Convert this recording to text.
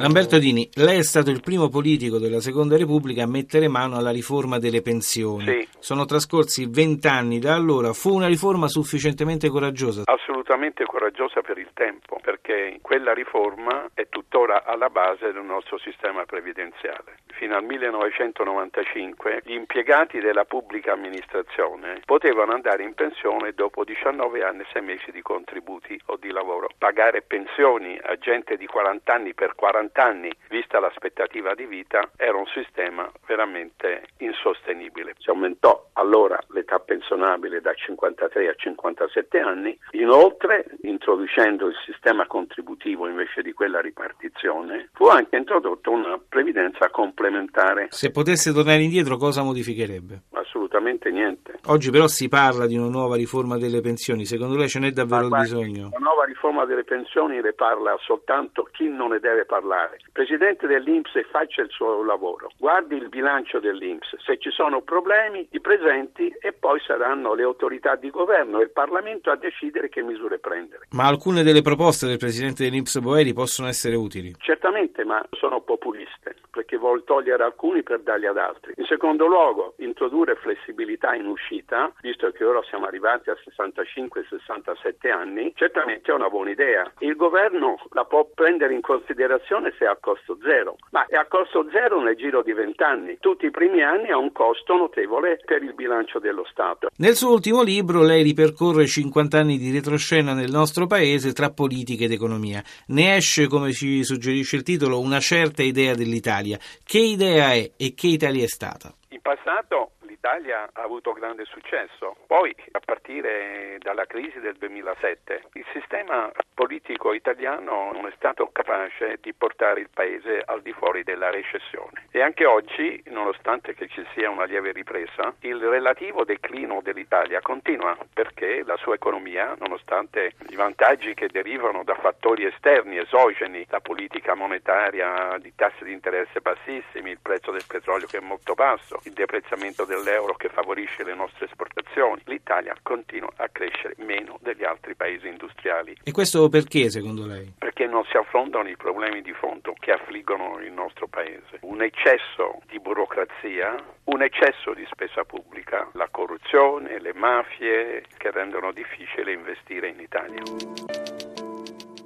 Lamberto Dini, lei è stato il primo politico della Seconda Repubblica a mettere mano alla riforma delle pensioni. Sì. Sono trascorsi vent'anni da allora. Fu una riforma sufficientemente coraggiosa? Assolutamente coraggiosa per il tempo, perché quella riforma è tuttora alla base del nostro sistema previdenziale. Fino al 1995 gli impiegati della pubblica amministrazione potevano andare in pensione dopo 19 anni e 6 mesi di contributi o di lavoro. Pagare pensioni a gente di 40 anni per 40 anni, vista l'aspettativa di vita, era un sistema veramente insostenibile. Si aumentò allora l'età pensionabile da 53 a 57 anni, inoltre introducendo il sistema contributivo invece di quella ripartizione, fu anche introdotta una previdenza complementare. Se potesse tornare indietro cosa modificherebbe? Assolutamente niente. Oggi però si parla di una nuova riforma delle pensioni, secondo lei ce n'è davvero guardi, bisogno? La nuova riforma delle pensioni ne parla soltanto chi non ne deve parlare. Il presidente dell'Inps faccia il suo lavoro, guardi il bilancio dell'Inps, se ci sono problemi li presenti e poi saranno le autorità di governo e il Parlamento a decidere che misure prendere. Ma alcune delle proposte del presidente dell'Inps Boeri possono essere utili. Certamente, ma sono populiste perché vuol togliere alcuni per darli ad altri. In secondo luogo, introdurre flessibilità in uscita, visto che ora siamo arrivati a 65-67 anni, certamente è una buona idea. Il governo la può prendere in considerazione se è a costo zero, ma è a costo zero nel giro di 20 anni. Tutti i primi anni ha un costo notevole per il bilancio dello Stato. Nel suo ultimo libro lei ripercorre 50 anni di retroscena nel nostro paese tra politica ed economia. Ne esce, come ci suggerisce il titolo, una certa idea dell'Italia. Che idea è e che Italia è stata? In passato l'Italia ha avuto grande successo, poi a partire dalla crisi del 2007 il sistema politico italiano non è stato capace di portare il paese al di fuori della recessione. E anche oggi, nonostante ci sia una lieve ripresa, il relativo declino dell'Italia continua perché la sua economia, nonostante i vantaggi che derivano da fattori esterni, esogeni, la politica monetaria di tassi di interesse bassissimi, il prezzo del petrolio che è molto basso, il deprezzamento dell'euro che favorisce le nostre esportazioni, l'Italia continua a crescere meno degli altri paesi industriali. E questo perché, secondo lei? Perché non si affrontano i problemi di fondo che affliggono il nostro paese. Un eccesso di burocrazia, un eccesso di spesa pubblica, la corruzione, le mafie che rendono difficile investire in Italia.